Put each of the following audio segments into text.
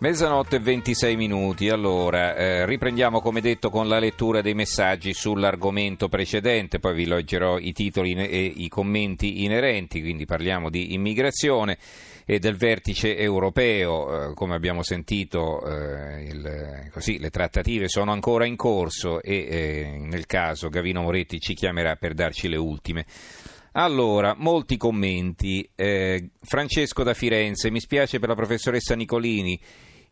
Mezzanotte e 26 minuti, allora eh, riprendiamo come detto con la lettura dei messaggi sull'argomento precedente, poi vi leggerò i titoli e i commenti inerenti, quindi parliamo di immigrazione e del vertice europeo, eh, come abbiamo sentito eh, il, così, le trattative sono ancora in corso e eh, nel caso Gavino Moretti ci chiamerà per darci le ultime. Allora, molti commenti. Eh, Francesco da Firenze, mi spiace per la professoressa Nicolini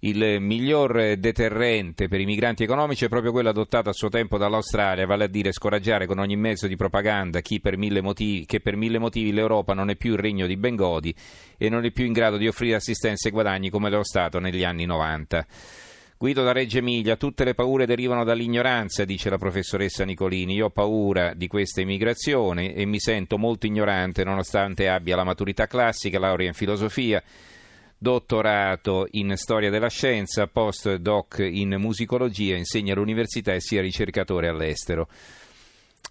il miglior deterrente per i migranti economici è proprio quello adottato a suo tempo dall'Australia, vale a dire scoraggiare con ogni mezzo di propaganda chi per motivi, che per mille motivi l'Europa non è più il regno di Bengodi e non è più in grado di offrire assistenza e guadagni come lo è stato negli anni 90. Guido da Reggio Emilia, tutte le paure derivano dall'ignoranza, dice la professoressa Nicolini. Io ho paura di questa immigrazione e mi sento molto ignorante nonostante abbia la maturità classica, laurea in filosofia dottorato in storia della scienza, post-doc in musicologia, insegna all'università e sia ricercatore all'estero.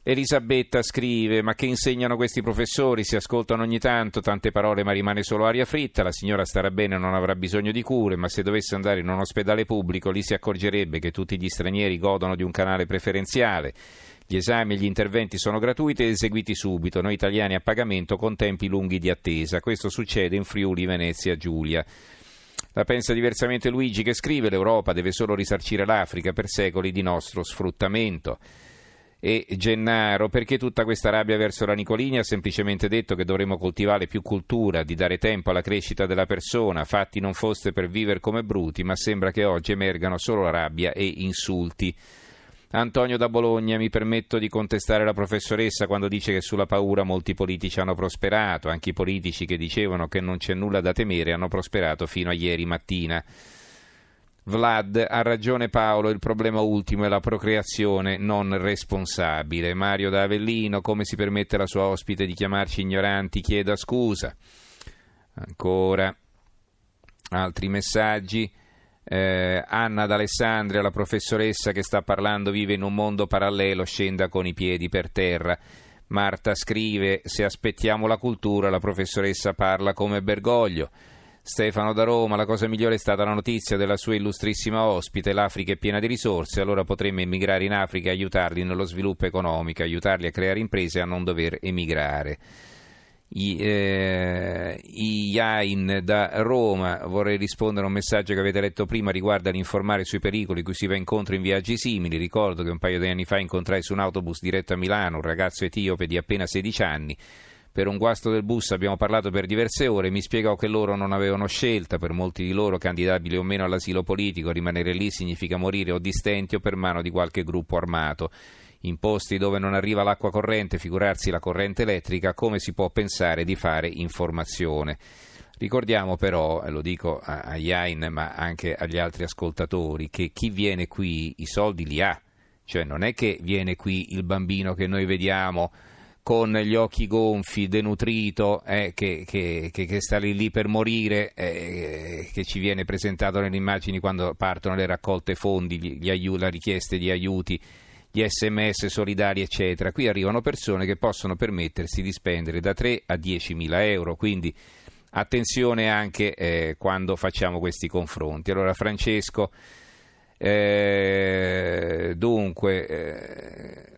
Elisabetta scrive: Ma che insegnano questi professori? Si ascoltano ogni tanto tante parole, ma rimane solo aria fritta. La signora starà bene, non avrà bisogno di cure, ma se dovesse andare in un ospedale pubblico, lì si accorgerebbe che tutti gli stranieri godono di un canale preferenziale. Gli esami e gli interventi sono gratuiti ed eseguiti subito, noi italiani a pagamento con tempi lunghi di attesa. Questo succede in Friuli, Venezia, Giulia. La pensa diversamente Luigi che scrive l'Europa deve solo risarcire l'Africa per secoli di nostro sfruttamento. E Gennaro, perché tutta questa rabbia verso la Nicolini ha semplicemente detto che dovremmo coltivare più cultura, di dare tempo alla crescita della persona, fatti non foste per vivere come bruti, ma sembra che oggi emergano solo rabbia e insulti. Antonio da Bologna, mi permetto di contestare la professoressa quando dice che sulla paura molti politici hanno prosperato, anche i politici che dicevano che non c'è nulla da temere hanno prosperato fino a ieri mattina. Vlad ha ragione Paolo, il problema ultimo è la procreazione non responsabile. Mario da Avellino, come si permette la sua ospite di chiamarci ignoranti, chieda scusa. Ancora altri messaggi. Eh, Anna d'Alessandria, la professoressa che sta parlando, vive in un mondo parallelo, scenda con i piedi per terra. Marta scrive: Se aspettiamo la cultura, la professoressa parla come Bergoglio. Stefano da Roma, la cosa migliore è stata la notizia della sua illustrissima ospite, l'Africa è piena di risorse, allora potremmo emigrare in Africa e aiutarli nello sviluppo economico, aiutarli a creare imprese e a non dover emigrare Iain da Roma. Vorrei rispondere a un messaggio che avete letto prima riguardo all'informare sui pericoli cui si va incontro in viaggi simili. Ricordo che un paio di anni fa incontrai su un autobus diretto a Milano un ragazzo etiope di appena 16 anni. Per un guasto del bus abbiamo parlato per diverse ore, mi spiegò che loro non avevano scelta, per molti di loro candidabili o meno all'asilo politico, rimanere lì significa morire o di stenti o per mano di qualche gruppo armato in posti dove non arriva l'acqua corrente, figurarsi la corrente elettrica, come si può pensare di fare informazione? Ricordiamo però, lo dico a, Jain ma anche agli altri ascoltatori, che chi viene qui i soldi li ha, cioè non è che viene qui il bambino che noi vediamo con gli occhi gonfi, denutrito, eh, che, che, che, che, sta lì, lì per morire, eh, che ci viene presentato nelle immagini quando partono le raccolte fondi, gli, gli aiuti, le richieste di aiuti gli sms solidari eccetera. Qui arrivano persone che possono permettersi di spendere da 3 a 10 mila euro, quindi attenzione anche eh, quando facciamo questi confronti. Allora Francesco, eh, dunque... Eh,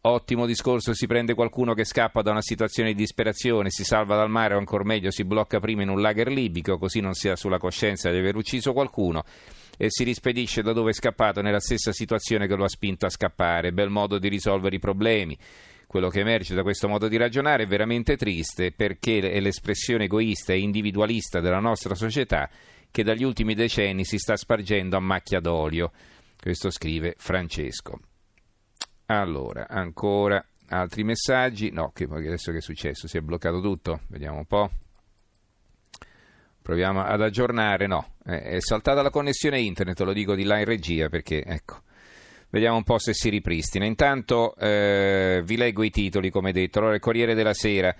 Ottimo discorso, si prende qualcuno che scappa da una situazione di disperazione, si salva dal mare o ancora meglio si blocca prima in un lager libico, così non si ha sulla coscienza di aver ucciso qualcuno e si rispedisce da dove è scappato nella stessa situazione che lo ha spinto a scappare. Bel modo di risolvere i problemi. Quello che emerge da questo modo di ragionare è veramente triste perché è l'espressione egoista e individualista della nostra società che dagli ultimi decenni si sta spargendo a macchia d'olio. Questo scrive Francesco. Allora, ancora altri messaggi. No, che adesso che è successo? Si è bloccato tutto? Vediamo un po'. Proviamo ad aggiornare. No, è saltata la connessione internet, lo dico di là in regia perché, ecco. Vediamo un po' se si ripristina. Intanto eh, vi leggo i titoli, come detto. Allora, il Corriere della Sera.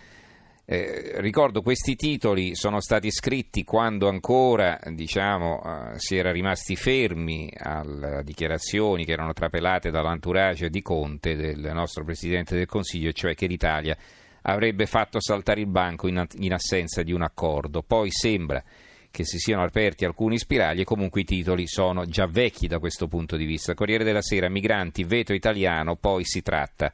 Eh, ricordo questi titoli sono stati scritti quando ancora diciamo, eh, si era rimasti fermi alle dichiarazioni che erano trapelate dall'entourage di Conte, del nostro Presidente del Consiglio, cioè che l'Italia avrebbe fatto saltare il banco in, in assenza di un accordo. Poi sembra che si siano aperti alcuni spiragli e comunque i titoli sono già vecchi da questo punto di vista. Corriere della Sera, migranti, veto italiano, poi si tratta.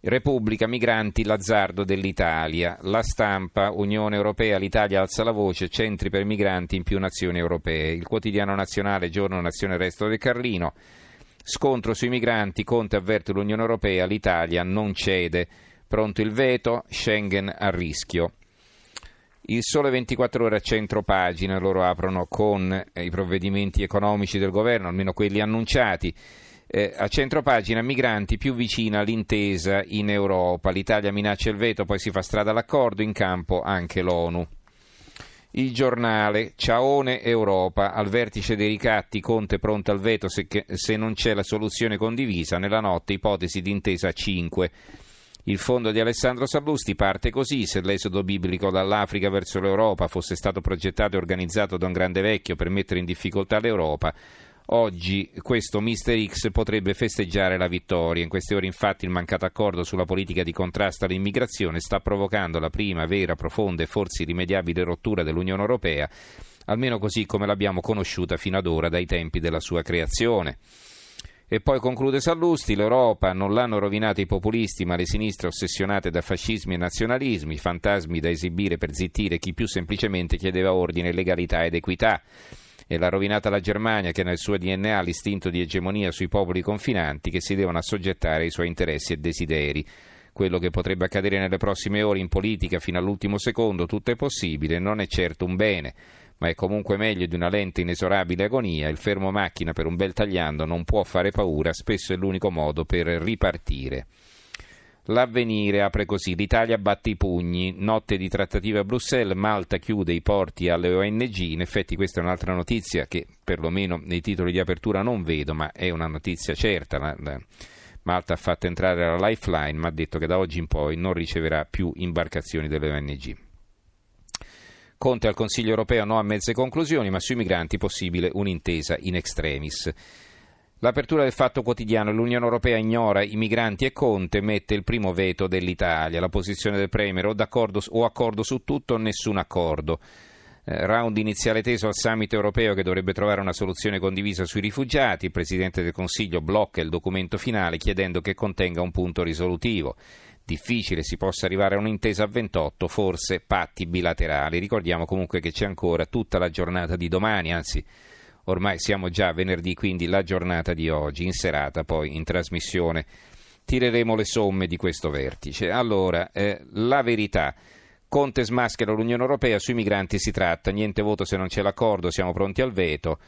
Repubblica, migranti, l'azzardo dell'Italia. La stampa, Unione Europea, l'Italia alza la voce, centri per migranti in più nazioni europee. Il quotidiano nazionale, giorno nazione resto del Carlino. Scontro sui migranti, Conte avverte l'Unione Europea, l'Italia non cede. Pronto il veto, Schengen a rischio. Il sole 24 ore a centro pagina, loro aprono con i provvedimenti economici del governo, almeno quelli annunciati. Eh, a centropagina migranti più vicina all'intesa in Europa. L'Italia minaccia il veto, poi si fa strada all'accordo, in campo anche l'ONU. Il giornale Ciaone Europa, al vertice dei ricatti Conte pronto al veto se, se non c'è la soluzione condivisa, nella notte ipotesi di intesa 5. Il fondo di Alessandro Sallusti parte così, se l'esodo biblico dall'Africa verso l'Europa fosse stato progettato e organizzato da un grande vecchio per mettere in difficoltà l'Europa, Oggi questo Mister X potrebbe festeggiare la vittoria. In queste ore infatti il mancato accordo sulla politica di contrasto all'immigrazione sta provocando la prima vera, profonda e forse irrimediabile rottura dell'Unione Europea, almeno così come l'abbiamo conosciuta fino ad ora dai tempi della sua creazione. E poi conclude Sallusti, l'Europa non l'hanno rovinata i populisti, ma le sinistre ossessionate da fascismi e nazionalismi, fantasmi da esibire per zittire chi più semplicemente chiedeva ordine, legalità ed equità e l'ha rovinata la Germania che nel suo DNA ha l'istinto di egemonia sui popoli confinanti che si devono assoggettare ai suoi interessi e desideri. Quello che potrebbe accadere nelle prossime ore in politica fino all'ultimo secondo, tutto è possibile, non è certo un bene, ma è comunque meglio di una lenta inesorabile agonia. Il fermo macchina per un bel tagliando non può fare paura, spesso è l'unico modo per ripartire. L'avvenire apre così, l'Italia batte i pugni, notte di trattative a Bruxelles, Malta chiude i porti alle ONG, in effetti questa è un'altra notizia che perlomeno nei titoli di apertura non vedo, ma è una notizia certa. Malta ha fatto entrare la lifeline, ma ha detto che da oggi in poi non riceverà più imbarcazioni delle ONG. Conte al Consiglio europeo no a mezze conclusioni, ma sui migranti possibile un'intesa in extremis. L'apertura del Fatto Quotidiano, l'Unione Europea ignora i migranti e Conte mette il primo veto dell'Italia. La posizione del Premier o, o accordo su tutto o nessun accordo. Eh, round iniziale teso al summit europeo che dovrebbe trovare una soluzione condivisa sui rifugiati. Il Presidente del Consiglio blocca il documento finale chiedendo che contenga un punto risolutivo. Difficile si possa arrivare a un'intesa a 28, forse patti bilaterali. Ricordiamo comunque che c'è ancora tutta la giornata di domani, anzi ormai siamo già venerdì, quindi la giornata di oggi, in serata, poi in trasmissione tireremo le somme di questo vertice. Allora, eh, la verità. Conte smaschera l'Unione Europea, sui migranti si tratta, niente voto se non c'è l'accordo, siamo pronti al veto.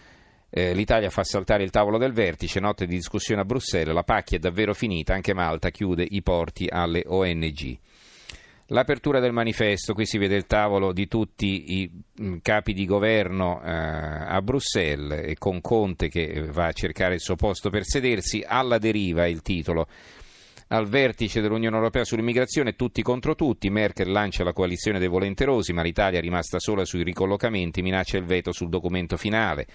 Eh, L'Italia fa saltare il tavolo del vertice, notte di discussione a Bruxelles, la pacchia è davvero finita, anche Malta chiude i porti alle ONG. L'apertura del manifesto, qui si vede il tavolo di tutti i mm, capi di governo eh, a Bruxelles e con Conte che va a cercare il suo posto per sedersi, alla deriva il titolo. Al vertice dell'Unione Europea sull'immigrazione tutti contro tutti, Merkel lancia la coalizione dei volenterosi, ma l'Italia rimasta sola sui ricollocamenti minaccia il veto sul documento finale.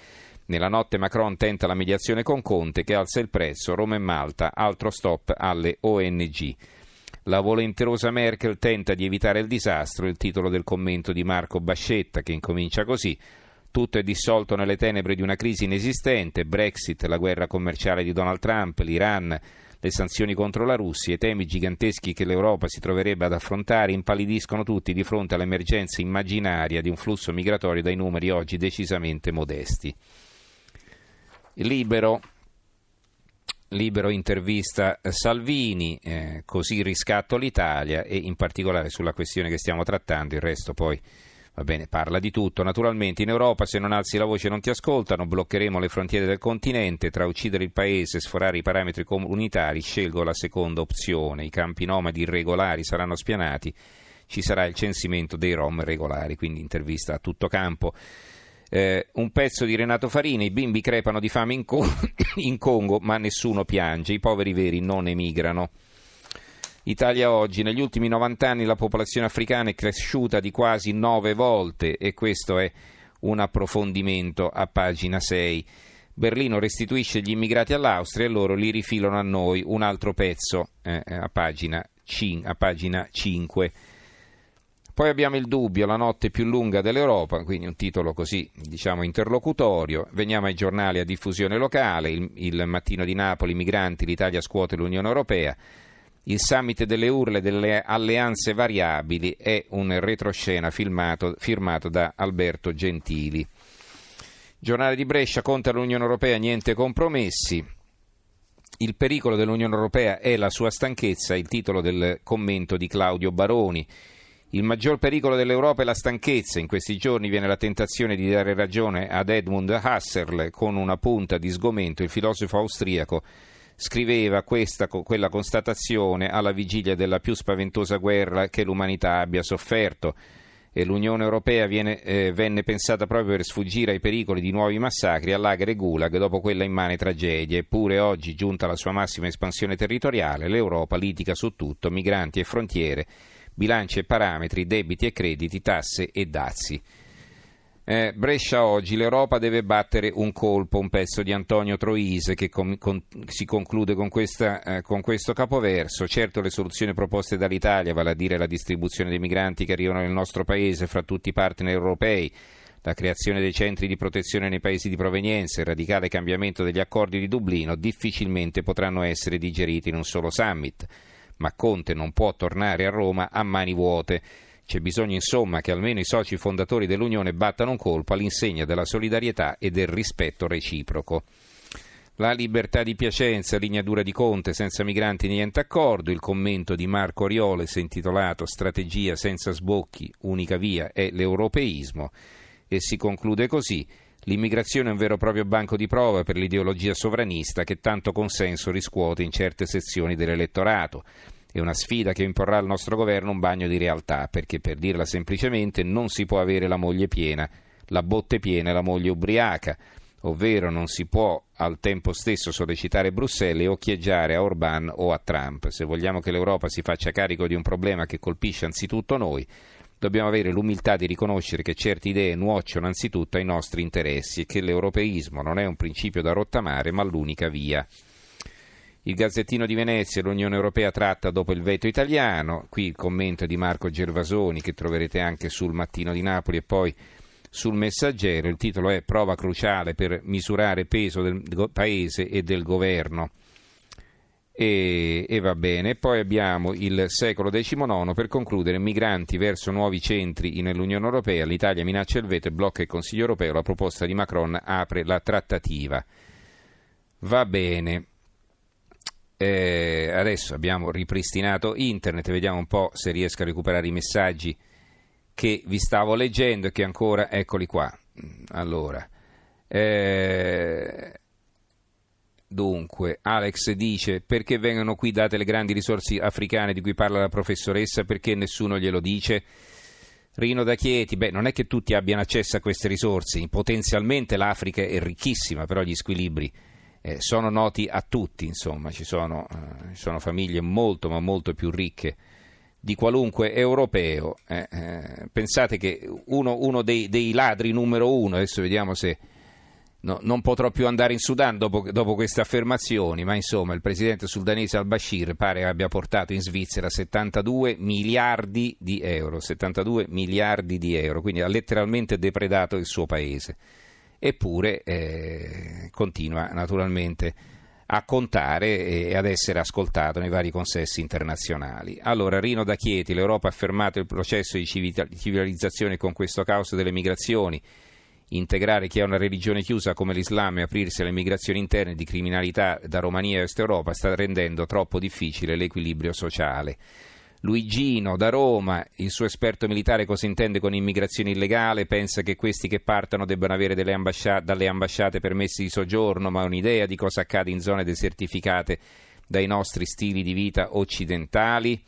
Nella notte Macron tenta la mediazione con Conte che alza il prezzo, Roma e Malta, altro stop alle ONG. La volenterosa Merkel tenta di evitare il disastro, il titolo del commento di Marco Bascetta che incomincia così. Tutto è dissolto nelle tenebre di una crisi inesistente, Brexit, la guerra commerciale di Donald Trump, l'Iran, le sanzioni contro la Russia, i temi giganteschi che l'Europa si troverebbe ad affrontare impallidiscono tutti di fronte all'emergenza immaginaria di un flusso migratorio dai numeri oggi decisamente modesti. Libero Libero intervista Salvini, eh, così riscatto l'Italia e in particolare sulla questione che stiamo trattando, il resto poi va bene, parla di tutto. Naturalmente in Europa se non alzi la voce non ti ascoltano, bloccheremo le frontiere del continente, tra uccidere il paese e sforare i parametri comunitari scelgo la seconda opzione, i campi nomadi irregolari saranno spianati, ci sarà il censimento dei rom regolari, quindi intervista a tutto campo. Eh, un pezzo di Renato Farini, i bimbi crepano di fame in, Co- in Congo ma nessuno piange, i poveri veri non emigrano. Italia oggi, negli ultimi 90 anni la popolazione africana è cresciuta di quasi 9 volte e questo è un approfondimento a pagina 6. Berlino restituisce gli immigrati all'Austria e loro li rifilano a noi, un altro pezzo eh, a, pagina, a pagina 5. Poi abbiamo il dubbio, la notte più lunga dell'Europa, quindi un titolo così, diciamo, interlocutorio. Veniamo ai giornali a diffusione locale, il, il mattino di Napoli, migranti, l'Italia scuote l'Unione Europea. Il summit delle urle delle alleanze variabili è un retroscena filmato, firmato da Alberto Gentili. Giornale di Brescia conta l'Unione Europea, niente compromessi. Il pericolo dell'Unione Europea è la sua stanchezza, il titolo del commento di Claudio Baroni. Il maggior pericolo dell'Europa è la stanchezza. In questi giorni viene la tentazione di dare ragione ad Edmund Husserl con una punta di sgomento. Il filosofo austriaco scriveva questa, quella constatazione alla vigilia della più spaventosa guerra che l'umanità abbia sofferto e l'Unione Europea viene, eh, venne pensata proprio per sfuggire ai pericoli di nuovi massacri a Lager e Gulag dopo quella immane tragedia. Eppure oggi, giunta alla sua massima espansione territoriale, l'Europa litiga su tutto, migranti e frontiere, bilanci e parametri, debiti e crediti, tasse e dazi. Eh, Brescia oggi, l'Europa deve battere un colpo, un pezzo di Antonio Troise che com- con- si conclude con, questa, eh, con, questo capoverso. Certo le soluzioni proposte dall'Italia, vale a dire la distribuzione dei migranti che arrivano nel nostro paese fra tutti i partner europei, la creazione dei centri di protezione nei paesi di provenienza, il radicale cambiamento degli accordi di Dublino, difficilmente potranno essere digeriti in un solo summit. Ma Conte non può tornare a Roma a mani vuote. C'è bisogno insomma che almeno i soci fondatori dell'Unione battano un colpo all'insegna della solidarietà e del rispetto reciproco. La libertà di Piacenza, linea dura di Conte, senza migranti niente accordo, il commento di Marco Rioles intitolato Strategia senza sbocchi, unica via è l'europeismo e si conclude così. L'immigrazione è un vero e proprio banco di prova per l'ideologia sovranista che tanto consenso riscuote in certe sezioni dell'elettorato. È una sfida che imporrà al nostro governo un bagno di realtà, perché per dirla semplicemente non si può avere la moglie piena, la botte piena e la moglie ubriaca, ovvero non si può al tempo stesso sollecitare Bruxelles e occhieggiare a Orban o a Trump. Se vogliamo che l'Europa si faccia carico di un problema che colpisce anzitutto noi, dobbiamo avere l'umiltà di riconoscere che certe idee nuocciono anzitutto ai nostri interessi e che l'europeismo non è un principio da rottamare, ma l'unica via. Il Gazzettino di Venezia, l'Unione Europea tratta dopo il veto italiano, qui il commento di Marco Gervasoni che troverete anche sul Mattino di Napoli e poi sul Messaggero, il titolo è Prova cruciale per misurare peso del Paese e del governo. E, e, va bene. Poi abbiamo il secolo XIX per concludere migranti verso nuovi centri nell'Unione Europea. L'Italia minaccia il veto e blocca il Consiglio Europeo. La proposta di Macron apre la trattativa. Va bene. Eh, adesso abbiamo ripristinato internet, vediamo un po' se riesco a recuperare i messaggi che vi stavo leggendo e che ancora eccoli qua. Allora, eh, dunque, Alex dice perché vengono qui date le grandi risorse africane di cui parla la professoressa, perché nessuno glielo dice? Rino da Chieti, beh, non è che tutti abbiano accesso a queste risorse, potenzialmente l'Africa è ricchissima, però gli squilibri eh, sono noti a tutti, insomma, ci sono, eh, ci sono, famiglie molto ma molto più ricche di qualunque europeo. Eh, eh pensate che uno, uno dei, dei, ladri numero uno, adesso vediamo se no, non potrò più andare in Sudan dopo, dopo, queste affermazioni, ma insomma il presidente sudanese al-Bashir pare abbia portato in Svizzera 72 miliardi di euro, 72 miliardi di euro, quindi ha letteralmente depredato il suo paese eppure eh, continua naturalmente a contare e ad essere ascoltato nei vari consessi internazionali. Allora, Rino da Chieti, l'Europa ha fermato il processo di civilizzazione con questo caos delle migrazioni, integrare chi ha una religione chiusa come l'Islam e aprirsi alle migrazioni interne di criminalità da Romania e Est Europa sta rendendo troppo difficile l'equilibrio sociale. Luigino da Roma, il suo esperto militare cosa intende con immigrazione illegale? Pensa che questi che partono debbano avere ambascia- dalle ambasciate permessi di soggiorno, ma un'idea di cosa accade in zone desertificate dai nostri stili di vita occidentali?